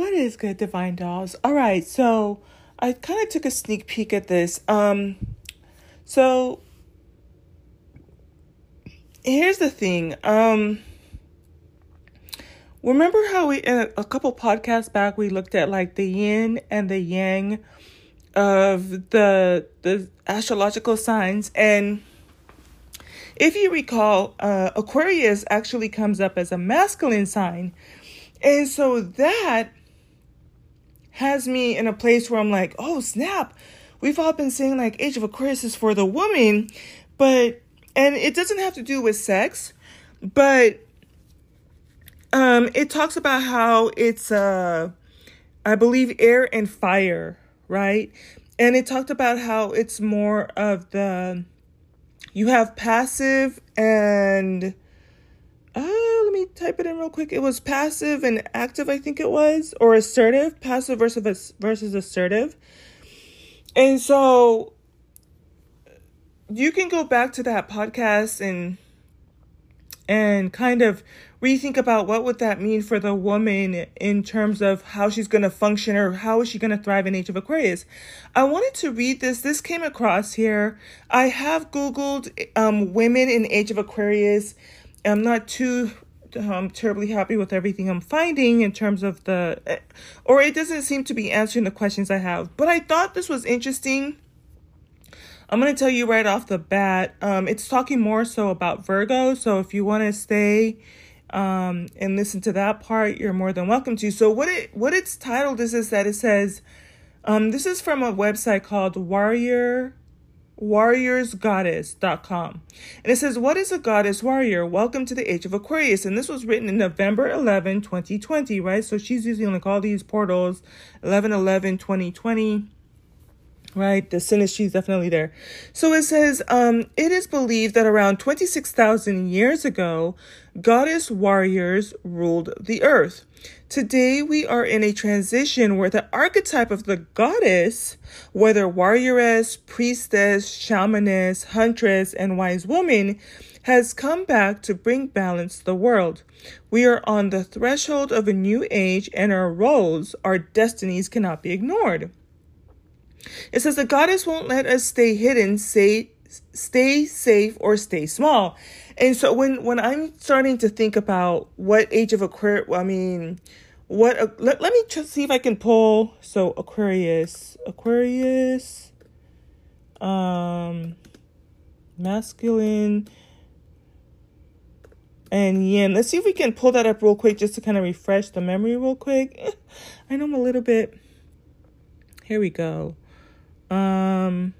What is good, Divine Dolls? All right, so I kind of took a sneak peek at this. Um, so here's the thing. Um, remember how we in a, couple podcasts back we looked at like the yin and the yang of the the astrological signs and if you recall, uh, Aquarius actually comes up as a masculine sign. And so that has me in a place where I'm like, oh, snap. We've all been saying like Age of Aquarius is for the woman, but, and it doesn't have to do with sex, but um, it talks about how it's, uh, I believe, air and fire, right? And it talked about how it's more of the, you have passive and uh, me type it in real quick. It was passive and active, I think it was, or assertive, passive versus versus assertive. And so you can go back to that podcast and and kind of rethink about what would that mean for the woman in terms of how she's going to function or how is she going to thrive in age of aquarius i wanted to read this this came across here i have googled um, women in age of aquarius i'm not too um, terribly happy with everything i'm finding in terms of the or it doesn't seem to be answering the questions i have but i thought this was interesting I'm going to tell you right off the bat, um, it's talking more so about Virgo. So if you want to stay um, and listen to that part, you're more than welcome to. So what it what it's titled is is that it says, um, this is from a website called Warrior warriorsgoddess.com. And it says, What is a goddess warrior? Welcome to the age of Aquarius. And this was written in November 11, 2020, right? So she's using like all these portals 11 11 2020 right the synastry is definitely there so it says um, it is believed that around 26000 years ago goddess warriors ruled the earth today we are in a transition where the archetype of the goddess whether warrioress priestess shamaness huntress and wise woman has come back to bring balance to the world. We are on the threshold of a new age, and our roles, our destinies cannot be ignored. It says the goddess won't let us stay hidden, say stay safe or stay small. And so when when I'm starting to think about what age of Aquarius, I mean, what let, let me just see if I can pull so Aquarius, Aquarius um masculine and yin. Let's see if we can pull that up real quick just to kind of refresh the memory real quick. I know I'm a little bit Here we go. Um.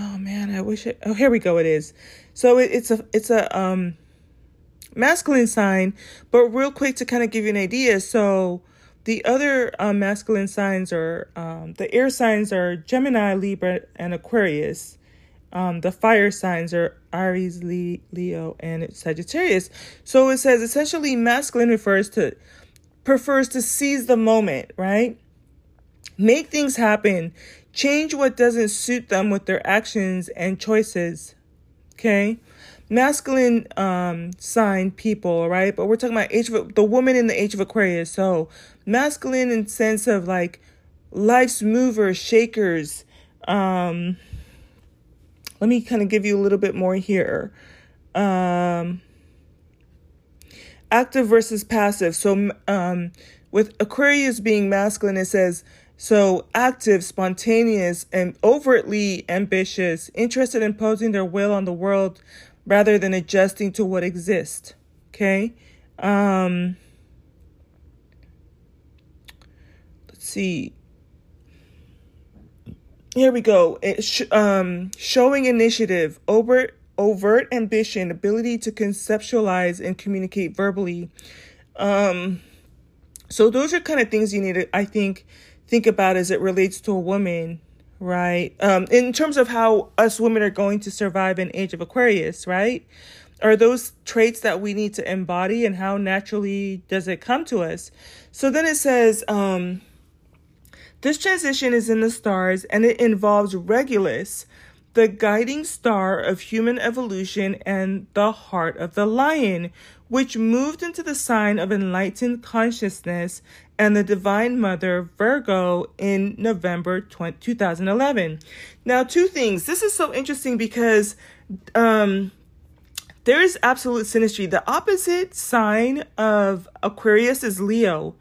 Oh man, I wish it. Oh, here we go. It is. So it, it's a it's a um masculine sign, but real quick to kind of give you an idea. So the other um, masculine signs are um, the air signs are Gemini, Libra, and Aquarius. Um, the fire signs are Aries, Leo, and Sagittarius. So it says essentially masculine refers to prefers to seize the moment, right? Make things happen. Change what doesn't suit them with their actions and choices. Okay? Masculine um sign people, right? But we're talking about age of the woman in the age of Aquarius. So masculine in sense of like life's movers, shakers. Um let me kind of give you a little bit more here. Um active versus passive. So, um, with Aquarius being masculine, it says, so active, spontaneous, and overtly ambitious, interested in imposing their will on the world rather than adjusting to what exists. Okay. Um, let's see. Here we go. Sh- um, showing initiative, overt overt ambition, ability to conceptualize and communicate verbally. Um, so those are kind of things you need to, I think, think about as it relates to a woman, right? Um, in terms of how us women are going to survive in Age of Aquarius, right? Are those traits that we need to embody and how naturally does it come to us? So then it says, um, this transition is in the stars and it involves Regulus, the guiding star of human evolution and the heart of the lion, which moved into the sign of enlightened consciousness and the Divine Mother Virgo in November 20, 2011. Now, two things. This is so interesting because um, there is absolute synastry. The opposite sign of Aquarius is Leo.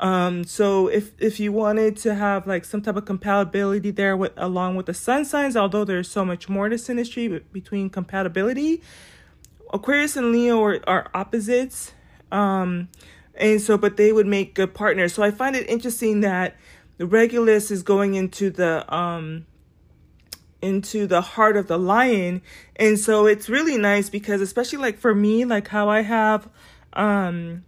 Um, so if if you wanted to have like some type of compatibility there with along with the sun signs, although there's so much more to synastry between compatibility, Aquarius and Leo are, are opposites. Um, and so but they would make good partners. So I find it interesting that the Regulus is going into the um into the heart of the lion. And so it's really nice because especially like for me, like how I have um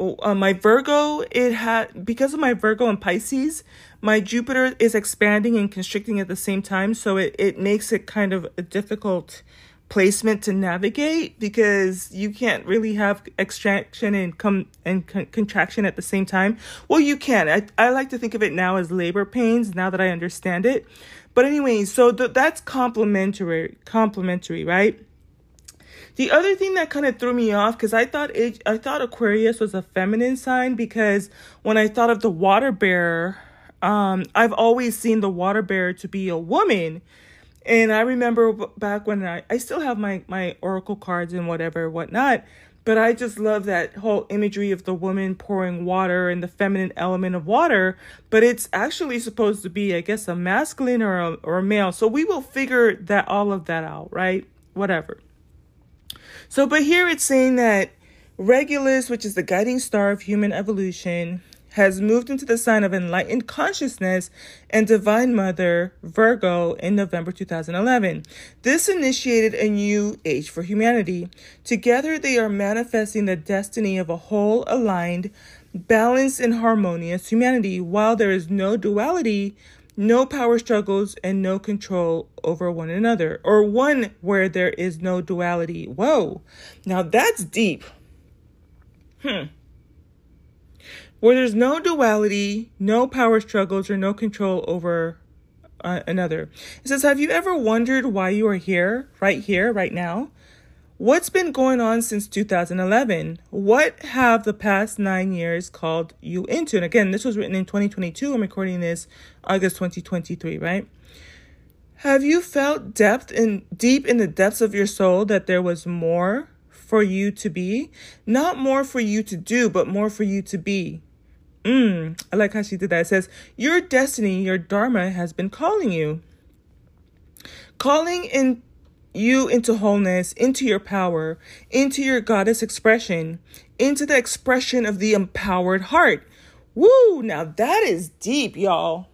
uh, my Virgo, it had because of my Virgo and Pisces, my Jupiter is expanding and constricting at the same time, so it it makes it kind of a difficult placement to navigate because you can't really have extraction and come and con- contraction at the same time. Well, you can. I I like to think of it now as labor pains now that I understand it. But anyway, so th- that's complementary complementary, right? The other thing that kind of threw me off because I thought it, I thought Aquarius was a feminine sign because when I thought of the water bearer, um, I've always seen the water bearer to be a woman. And I remember back when I, I still have my, my oracle cards and whatever, whatnot. But I just love that whole imagery of the woman pouring water and the feminine element of water. But it's actually supposed to be, I guess, a masculine or a, or a male. So we will figure that all of that out, right? Whatever. So, but here it's saying that Regulus, which is the guiding star of human evolution, has moved into the sign of enlightened consciousness and divine mother Virgo in November 2011. This initiated a new age for humanity. Together they are manifesting the destiny of a whole aligned, balanced and harmonious humanity while there is no duality no power struggles, and no control over one another, or one where there is no duality. Whoa, now that's deep. Hmm. Where there's no duality, no power struggles, or no control over uh, another. It says, Have you ever wondered why you are here, right here, right now? What's been going on since 2011? What have the past nine years called you into? And again, this was written in 2022. I'm recording this August 2023, right? Have you felt depth and deep in the depths of your soul that there was more for you to be? Not more for you to do, but more for you to be. Mm, I like how she did that. It says, Your destiny, your Dharma has been calling you. Calling in you into wholeness, into your power, into your goddess expression, into the expression of the empowered heart. Woo! Now that is deep, y'all.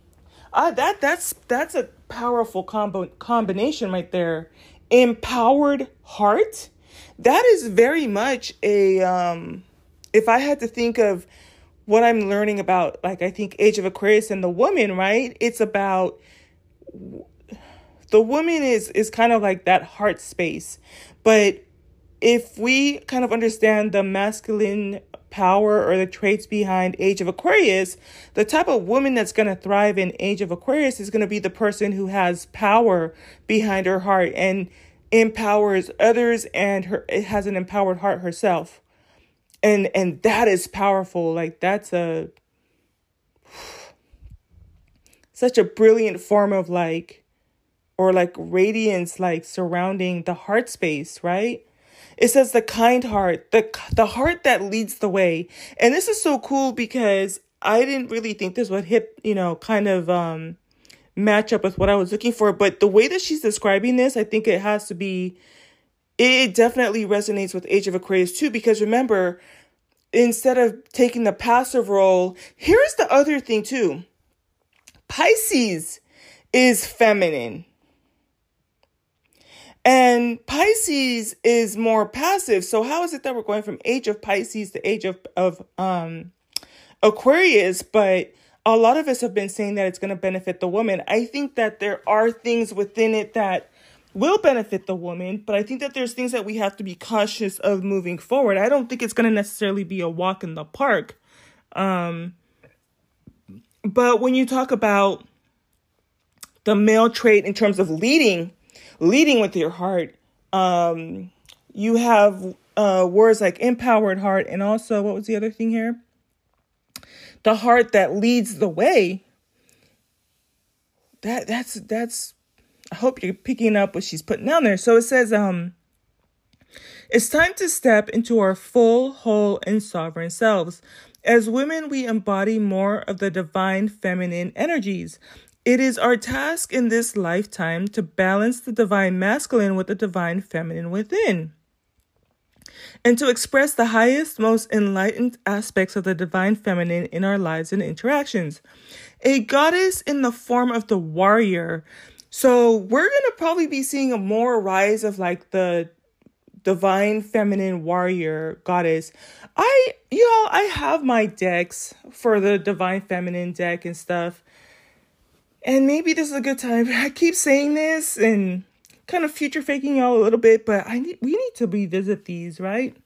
Uh, that that's that's a powerful combo combination right there. Empowered heart. That is very much a um if I had to think of what I'm learning about like I think Age of Aquarius and the woman, right? It's about the woman is is kind of like that heart space. But if we kind of understand the masculine power or the traits behind age of aquarius the type of woman that's going to thrive in age of aquarius is going to be the person who has power behind her heart and empowers others and her it has an empowered heart herself. And and that is powerful. Like that's a such a brilliant form of like or like radiance like surrounding the heart space, right? It says the kind heart, the the heart that leads the way. And this is so cool because I didn't really think this would hit, you know, kind of um match up with what I was looking for, but the way that she's describing this, I think it has to be it definitely resonates with Age of Aquarius too because remember, instead of taking the passive role, here's the other thing too. Pisces is feminine and Pisces is more passive. So how is it that we're going from age of Pisces to age of, of um, Aquarius? But a lot of us have been saying that it's going to benefit the woman. I think that there are things within it that will benefit the woman, but I think that there's things that we have to be cautious of moving forward. I don't think it's going to necessarily be a walk in the park. Um, but when you talk about the male trait in terms of leading, leading with your heart. Um, you have uh, words like empowered heart, and also what was the other thing here? The heart that leads the way. That that's that's. I hope you're picking up what she's putting down there. So it says, um, it's time to step into our full, whole, and sovereign selves. As women, we embody more of the divine feminine energies. It is our task in this lifetime to balance the divine masculine with the divine feminine within and to express the highest, most enlightened aspects of the divine feminine in our lives and interactions. A goddess in the form of the warrior. So we're going to probably be seeing a more rise of like the divine feminine warrior goddess. I, you know, I have my decks for the divine feminine deck and stuff. And maybe this is a good time. I keep saying this and kind of future faking y'all a little bit, but I need we need to revisit these, right?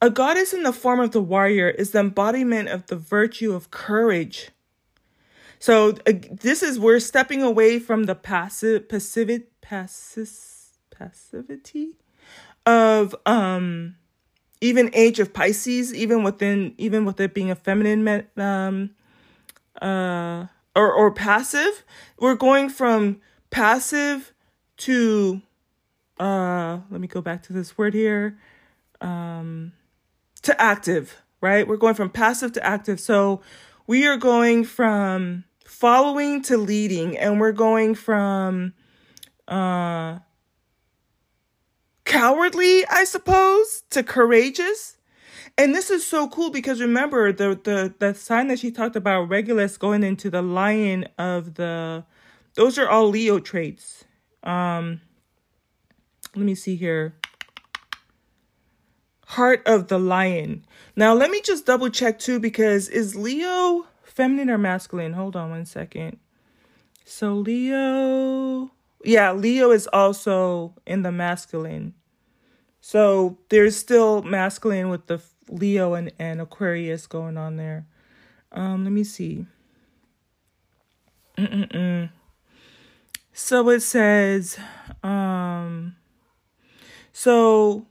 A goddess in the form of the warrior is the embodiment of the virtue of courage. So uh, this is we're stepping away from the passive passive passive passivity of um even age of Pisces, even within even with it being a feminine um uh or or passive, we're going from passive to uh let me go back to this word here um to active right? We're going from passive to active. So we are going from following to leading and we're going from uh cowardly i suppose to courageous and this is so cool because remember the the the sign that she talked about regulus going into the lion of the those are all Leo traits. Um, let me see here. Heart of the lion. Now, let me just double check too because is Leo feminine or masculine? Hold on one second. So, Leo. Yeah, Leo is also in the masculine. So, there's still masculine with the Leo and, and Aquarius going on there. Um, let me see. Mm-mm-mm. So it says, um, so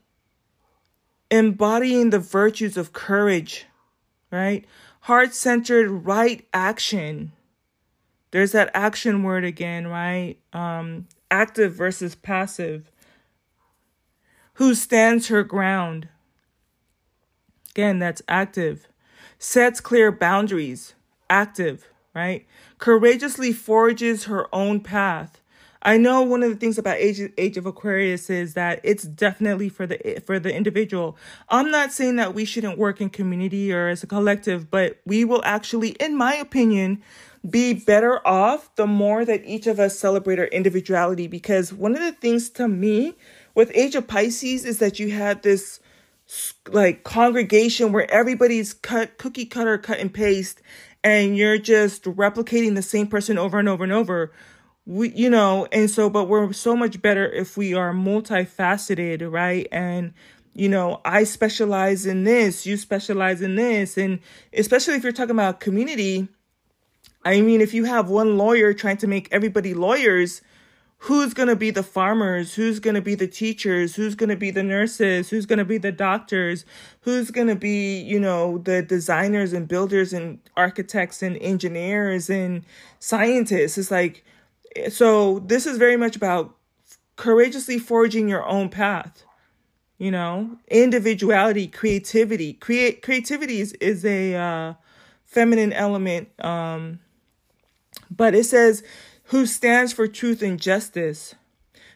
embodying the virtues of courage, right? Heart centered right action. There's that action word again, right? Um, active versus passive. Who stands her ground? Again, that's active. Sets clear boundaries, active, right? Courageously forges her own path. I know one of the things about Age, Age of Aquarius is that it's definitely for the for the individual. I'm not saying that we shouldn't work in community or as a collective, but we will actually, in my opinion, be better off the more that each of us celebrate our individuality. Because one of the things to me with Age of Pisces is that you had this like congregation where everybody's cut cookie cutter cut and paste and you're just replicating the same person over and over and over. We you know and so but we're so much better if we are multifaceted right? And you know i specialize in this you specialize in this. And especially if you're talking about community i mean if you have one lawyer trying to make everybody lawyers who's going to be the farmers? Who's going to be the teachers? Who's going to be the nurses? Who's going to be the doctors? Who's going to be you know the designers and builders and architects and engineers and scientists? It's like so this is very much about courageously forging your own path you know? Individuality creativity. Create creativity is, is a uh, feminine element um but it says who stands for truth and justice,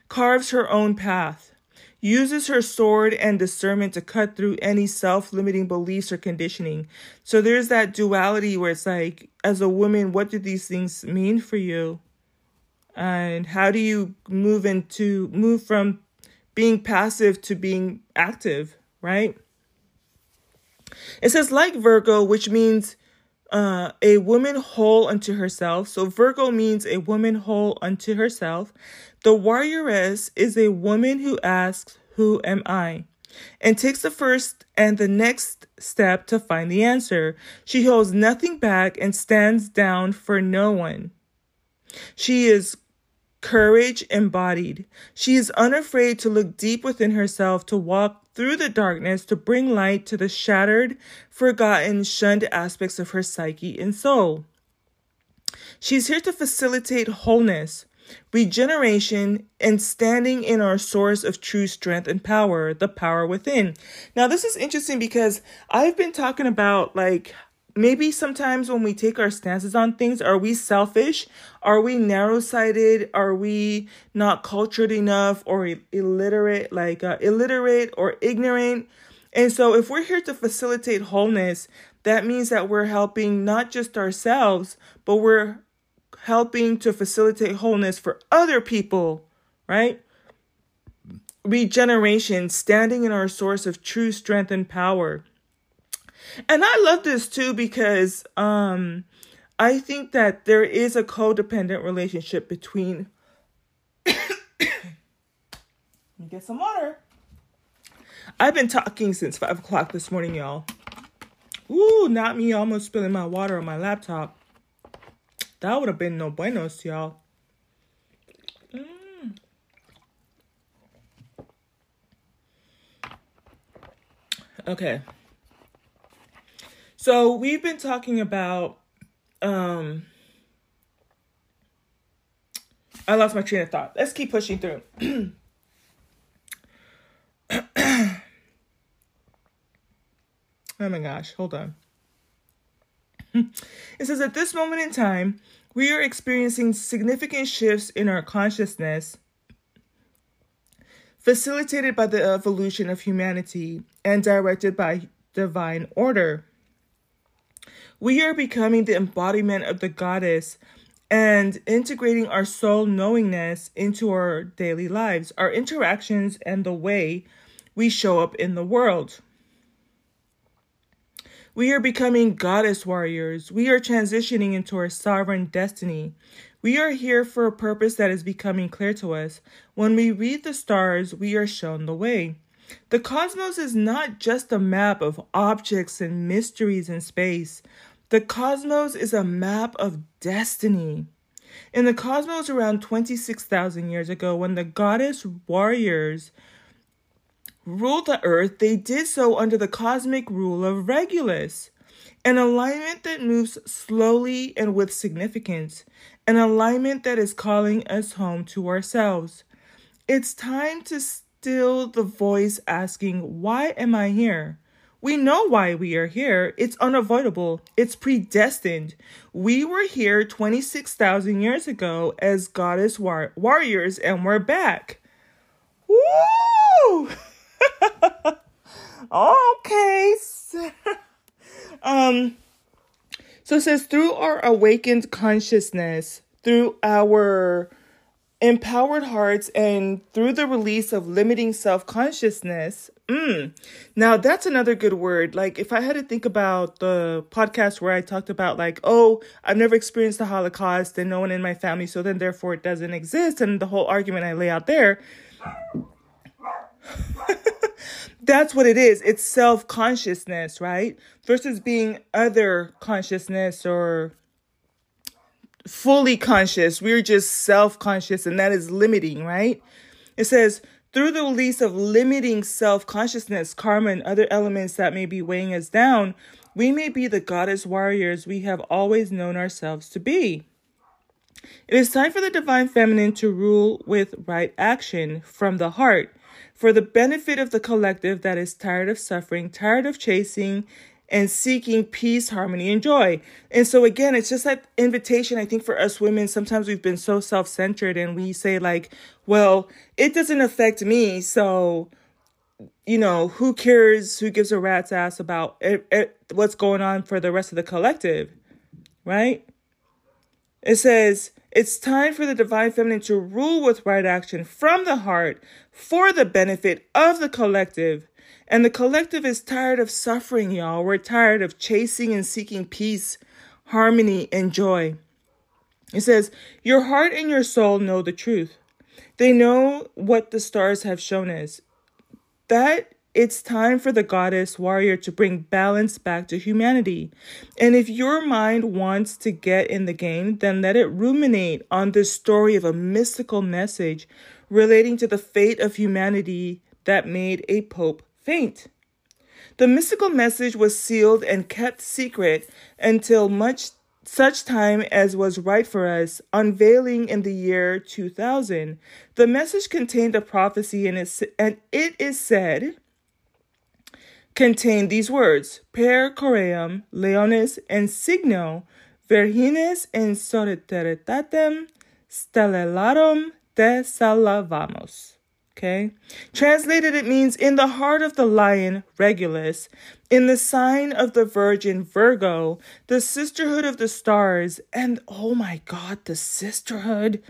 carves her own path, uses her sword and discernment to cut through any self limiting beliefs or conditioning. So there's that duality where it's like, as a woman, what do these things mean for you? And how do you move into, move from being passive to being active, right? It says, like Virgo, which means uh, a woman whole unto herself. So Virgo means a woman whole unto herself. The warrioress is a woman who asks, Who am I? and takes the first and the next step to find the answer. She holds nothing back and stands down for no one. She is courage embodied. She is unafraid to look deep within herself, to walk through the darkness, to bring light to the shattered, forgotten, shunned aspects of her psyche and soul. She's here to facilitate wholeness, regeneration, and standing in our source of true strength and power, the power within. Now, this is interesting because I've been talking about like maybe sometimes when we take our stances on things, are we selfish? Are we narrow sighted? Are we not cultured enough or illiterate, like uh, illiterate or ignorant? And so, if we're here to facilitate wholeness, that means that we're helping not just ourselves, but we're helping to facilitate wholeness for other people, right? Regeneration, standing in our source of true strength and power. And I love this too because um I think that there is a codependent relationship between Let me get some water. I've been talking since five o'clock this morning, y'all. Ooh, not me almost spilling my water on my laptop. That would have been no buenos, y'all. Mm. Okay. So we've been talking about um I lost my train of thought. Let's keep pushing through. oh my gosh, hold on. It says at this moment in time, we are experiencing significant shifts in our consciousness facilitated by the evolution of humanity and directed by divine order. We are becoming the embodiment of the goddess and integrating our soul knowingness into our daily lives, our interactions, and the way we show up in the world. We are becoming goddess warriors. We are transitioning into our sovereign destiny. We are here for a purpose that is becoming clear to us. When we read the stars, we are shown the way. The cosmos is not just a map of objects and mysteries in space. The cosmos is a map of destiny. In the cosmos around 26,000 years ago, when the goddess warriors ruled the earth, they did so under the cosmic rule of Regulus, an alignment that moves slowly and with significance, an alignment that is calling us home to ourselves. It's time to still the voice asking, Why am I here? We know why we are here. It's unavoidable. It's predestined. We were here 26,000 years ago as goddess war- warriors, and we're back. Woo! okay. um, so it says, through our awakened consciousness, through our empowered hearts and through the release of limiting self consciousness. Mm. Now, that's another good word. Like, if I had to think about the podcast where I talked about, like, oh, I've never experienced the Holocaust and no one in my family, so then therefore it doesn't exist, and the whole argument I lay out there. that's what it is. It's self consciousness, right? Versus being other consciousness or fully conscious. We're just self conscious, and that is limiting, right? It says, through the release of limiting self consciousness, karma, and other elements that may be weighing us down, we may be the goddess warriors we have always known ourselves to be. It is time for the divine feminine to rule with right action from the heart for the benefit of the collective that is tired of suffering, tired of chasing, and seeking peace, harmony, and joy. And so, again, it's just that invitation. I think for us women, sometimes we've been so self centered and we say, like, well, it doesn't affect me. So, you know, who cares? Who gives a rat's ass about it, it, what's going on for the rest of the collective? Right? It says, it's time for the divine feminine to rule with right action from the heart for the benefit of the collective and the collective is tired of suffering, y'all. We're tired of chasing and seeking peace, harmony, and joy. It says, Your heart and your soul know the truth. They know what the stars have shown us. That It's time for the goddess warrior to bring balance back to humanity. And if your mind wants to get in the game, then let it ruminate on this story of a mystical message relating to the fate of humanity that made a pope faint. The mystical message was sealed and kept secret until much such time as was right for us, unveiling in the year 2000. The message contained a prophecy and it, is said contained these words Per coream leones and signo virgines in solidaritatem stellarum te salvamos. Okay. Translated, it means in the heart of the lion, Regulus, in the sign of the Virgin, Virgo, the sisterhood of the stars, and oh my God, the sisterhood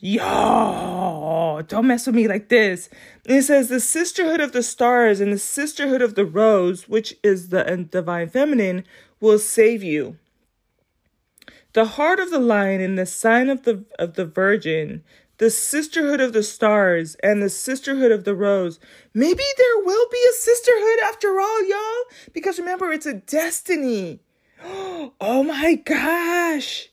Yo, don't mess with me like this. It says the sisterhood of the stars and the sisterhood of the rose, which is the divine feminine, will save you. The heart of the lion and the sign of the of the virgin, the sisterhood of the stars and the sisterhood of the rose. Maybe there will be a sisterhood after all, y'all. Because remember, it's a destiny. Oh my gosh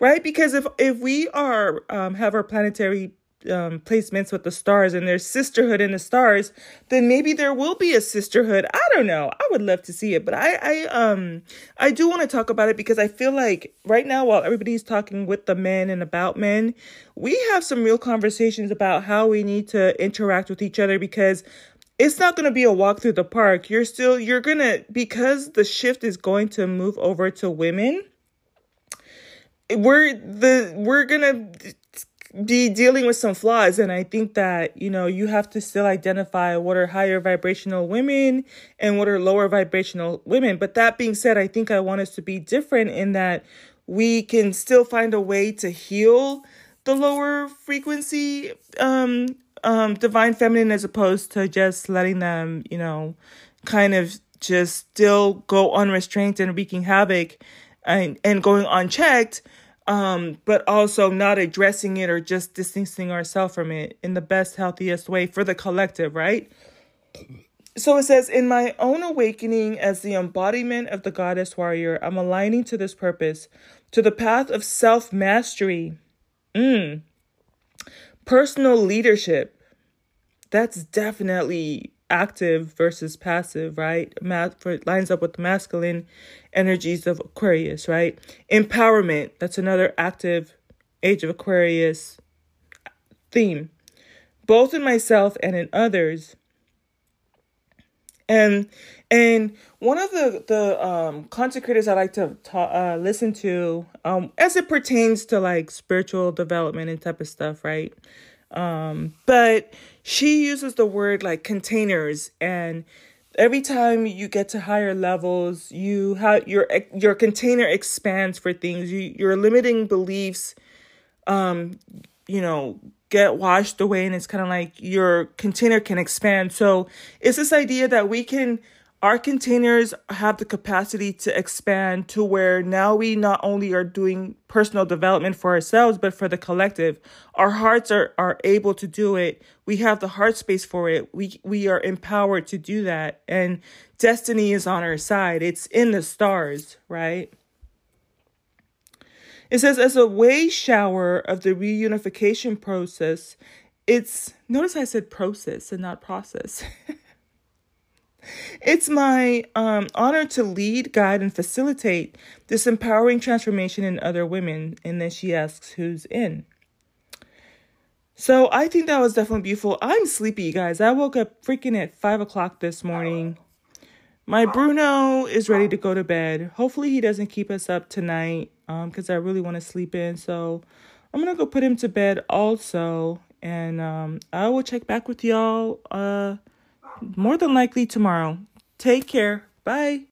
right? Because if if we are um, have our planetary um, placements with the stars and there's sisterhood in the stars, then maybe there will be a sisterhood. I don't know. I would love to see it, but I I um I do want to talk about it because I feel like right now while everybody's talking with the men and about men, we have some real conversations about how we need to interact with each other because it's not going to be a walk through the park. You're still you're going to because the shift is going to move over to women we're the we're gonna be dealing with some flaws and i think that you know you have to still identify what are higher vibrational women and what are lower vibrational women. But that being said i think i want us to be different in that we can still find a way to heal the lower frequency um um divine feminine as opposed to just letting them you know kind of just still go unrestrained and wreaking havoc and and going unchecked um, but also not addressing it or just distancing ourselves from it in the best, healthiest way for the collective, right? So it says, In my own awakening as the embodiment of the goddess warrior, I'm aligning to this purpose, to the path of self mastery, mm. personal leadership. That's definitely active versus passive, right? Math for lines up with the masculine energies of Aquarius, right? Empowerment, that's another active age of Aquarius theme, both in myself and in others. And and one of the the um, consecrators I like to ta- uh, listen to, um, as it pertains to like spiritual development and type of stuff, right? Um, but she uses the word like containers and every time you get to higher levels you have your your container expands for things. You your limiting beliefs um you know get washed away and it's kind of like your container can expand. So it's this idea that we can our containers have the capacity to expand to where now we not only are doing personal development for ourselves but for the collective. Our hearts are are able to do it. We have the heart space for it. We we are empowered to do that. And destiny is on our side. It's in the stars right? It says as a way shower of the reunification process it's notice i said process and not process It's my um, honor to lead, guide, and facilitate this empowering transformation in other women. And then she asks, Who's in? So I think that was definitely beautiful. I'm sleepy, guys. I woke up freaking at five o'clock this morning. My Bruno is ready to go to bed. Hopefully, he doesn't keep us up tonight because um, I really want to sleep in. So I'm going to go put him to bed also. And um, I will check back with y'all uh, more than likely tomorrow. Take care. Bye.